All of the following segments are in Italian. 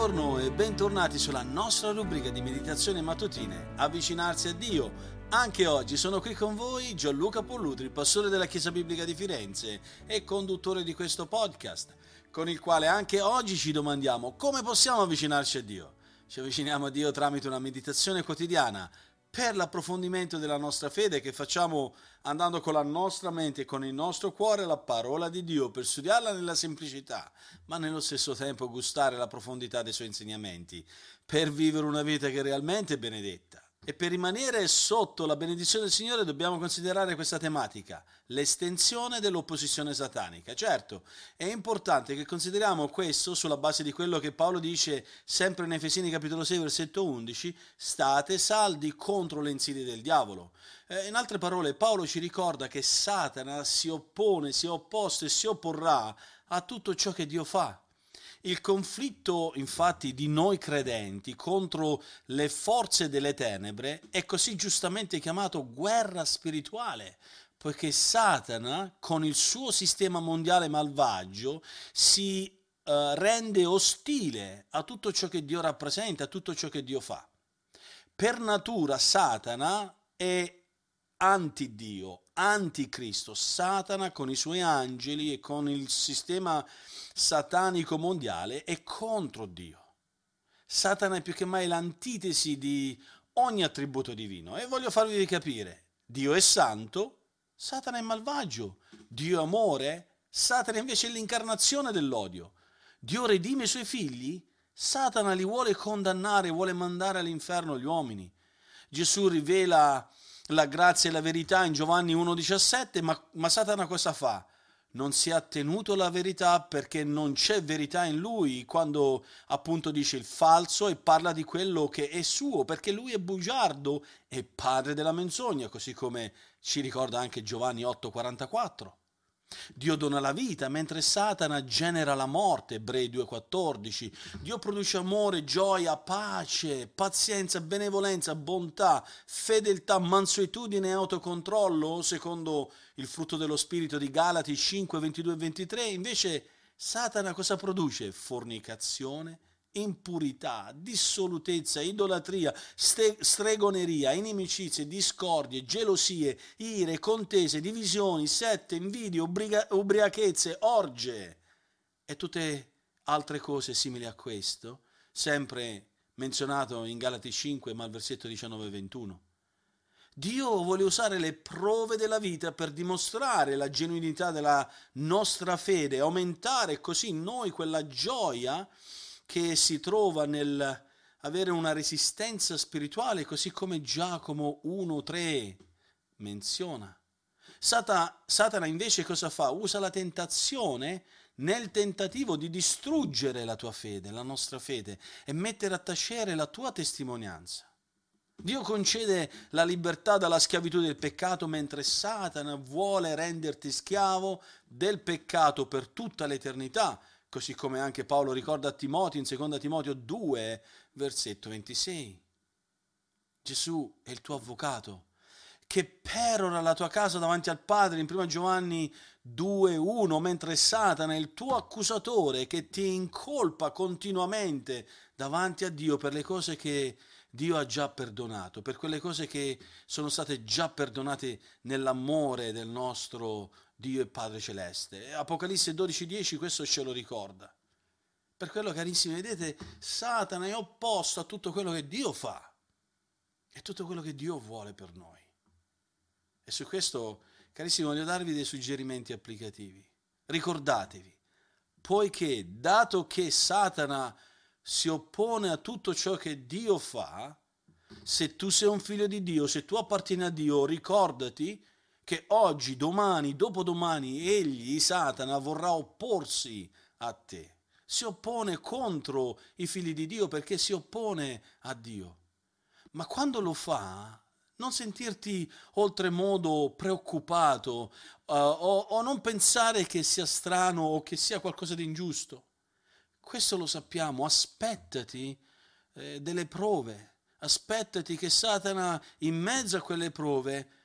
Buongiorno e bentornati sulla nostra rubrica di meditazione mattutine, avvicinarsi a Dio. Anche oggi sono qui con voi Gianluca Pollutri, pastore della Chiesa Biblica di Firenze e conduttore di questo podcast, con il quale anche oggi ci domandiamo come possiamo avvicinarci a Dio. Ci avviciniamo a Dio tramite una meditazione quotidiana, per l'approfondimento della nostra fede che facciamo andando con la nostra mente e con il nostro cuore alla parola di Dio per studiarla nella semplicità, ma nello stesso tempo gustare la profondità dei suoi insegnamenti, per vivere una vita che è realmente benedetta. E per rimanere sotto la benedizione del Signore dobbiamo considerare questa tematica, l'estensione dell'opposizione satanica. Certo, è importante che consideriamo questo sulla base di quello che Paolo dice sempre in Efesini capitolo 6 versetto 11, state saldi contro le insidie del diavolo. Eh, in altre parole, Paolo ci ricorda che Satana si oppone, si è opposto e si opporrà a tutto ciò che Dio fa. Il conflitto infatti di noi credenti contro le forze delle tenebre è così giustamente chiamato guerra spirituale, poiché Satana con il suo sistema mondiale malvagio si uh, rende ostile a tutto ciò che Dio rappresenta, a tutto ciò che Dio fa. Per natura Satana è anti-Dio, anticristo, Satana con i suoi angeli e con il sistema satanico mondiale è contro Dio. Satana è più che mai l'antitesi di ogni attributo divino e voglio farvi capire, Dio è santo, Satana è malvagio, Dio è amore, Satana invece è l'incarnazione dell'odio. Dio redime i suoi figli, Satana li vuole condannare, vuole mandare all'inferno gli uomini. Gesù rivela la grazia e la verità in Giovanni 1,17, ma, ma Satana cosa fa? Non si è attenuto alla verità perché non c'è verità in lui quando appunto dice il falso e parla di quello che è suo, perché lui è bugiardo e padre della menzogna, così come ci ricorda anche Giovanni 8,44. Dio dona la vita mentre Satana genera la morte, Ebrei 2,14. Dio produce amore, gioia, pace, pazienza, benevolenza, bontà, fedeltà, mansuetudine e autocontrollo, secondo il frutto dello spirito di Galati 5, 22 e 23. Invece Satana cosa produce? Fornicazione, impurità, dissolutezza, idolatria, stregoneria, inimicizie, discordie, gelosie, ire, contese, divisioni, sette, invidie, ubriga- ubriachezze, orge e tutte altre cose simili a questo, sempre menzionato in Galati 5, ma al versetto 19 e 21. Dio vuole usare le prove della vita per dimostrare la genuinità della nostra fede, aumentare così in noi quella gioia che si trova nel avere una resistenza spirituale, così come Giacomo 1.3 menziona. Satana, Satana invece cosa fa? Usa la tentazione nel tentativo di distruggere la tua fede, la nostra fede, e mettere a tacere la tua testimonianza. Dio concede la libertà dalla schiavitù del peccato mentre Satana vuole renderti schiavo del peccato per tutta l'eternità, così come anche Paolo ricorda a Timoteo in 2 Timoteo 2, versetto 26. Gesù è il tuo avvocato che perora la tua casa davanti al Padre in 1 Giovanni 2.1, mentre Satana è il tuo accusatore che ti incolpa continuamente davanti a Dio per le cose che Dio ha già perdonato, per quelle cose che sono state già perdonate nell'amore del nostro Dio e Padre Celeste. Apocalisse 12:10 questo ce lo ricorda. Per quello, carissimi, vedete, Satana è opposto a tutto quello che Dio fa e tutto quello che Dio vuole per noi. E su questo, carissimi, voglio darvi dei suggerimenti applicativi. Ricordatevi, poiché dato che Satana si oppone a tutto ciò che Dio fa, se tu sei un figlio di Dio, se tu appartieni a Dio, ricordati che oggi, domani, dopodomani, egli, Satana, vorrà opporsi a te. Si oppone contro i figli di Dio perché si oppone a Dio. Ma quando lo fa, non sentirti oltremodo preoccupato uh, o, o non pensare che sia strano o che sia qualcosa di ingiusto. Questo lo sappiamo, aspettati eh, delle prove, aspettati che Satana in mezzo a quelle prove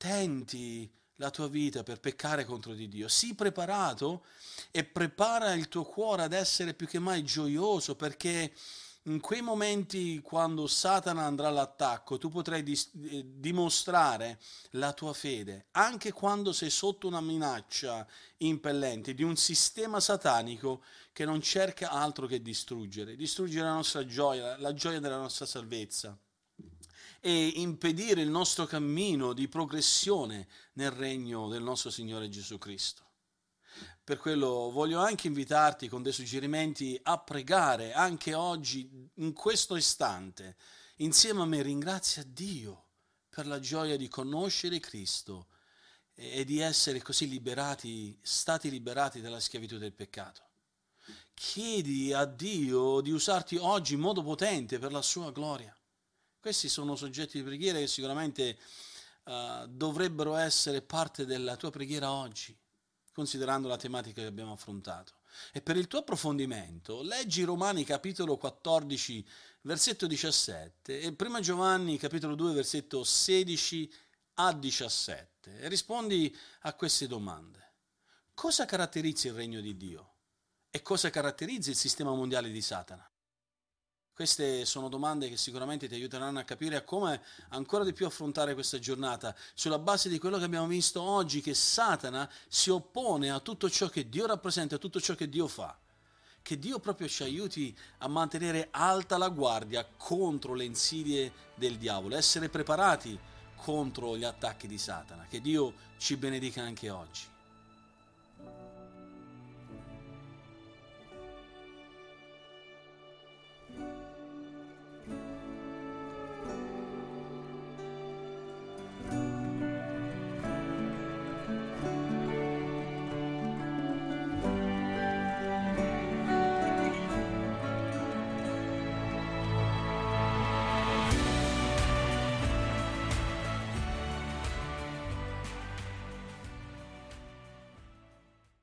tenti la tua vita per peccare contro di Dio. Sii preparato e prepara il tuo cuore ad essere più che mai gioioso perché in quei momenti quando Satana andrà all'attacco, tu potrai dis- eh, dimostrare la tua fede, anche quando sei sotto una minaccia impellente di un sistema satanico che non cerca altro che distruggere, distruggere la nostra gioia, la gioia della nostra salvezza e impedire il nostro cammino di progressione nel regno del nostro Signore Gesù Cristo. Per quello voglio anche invitarti con dei suggerimenti a pregare anche oggi, in questo istante, insieme a me. Ringrazia Dio per la gioia di conoscere Cristo e di essere così liberati, stati liberati dalla schiavitù del peccato. Chiedi a Dio di usarti oggi in modo potente per la sua gloria. Questi sono soggetti di preghiera che sicuramente uh, dovrebbero essere parte della tua preghiera oggi considerando la tematica che abbiamo affrontato. E per il tuo approfondimento, leggi Romani capitolo 14, versetto 17 e prima Giovanni capitolo 2, versetto 16 a 17 e rispondi a queste domande. Cosa caratterizza il regno di Dio? E cosa caratterizza il sistema mondiale di Satana? Queste sono domande che sicuramente ti aiuteranno a capire come ancora di più affrontare questa giornata sulla base di quello che abbiamo visto oggi, che Satana si oppone a tutto ciò che Dio rappresenta, a tutto ciò che Dio fa. Che Dio proprio ci aiuti a mantenere alta la guardia contro le insidie del diavolo, essere preparati contro gli attacchi di Satana. Che Dio ci benedica anche oggi.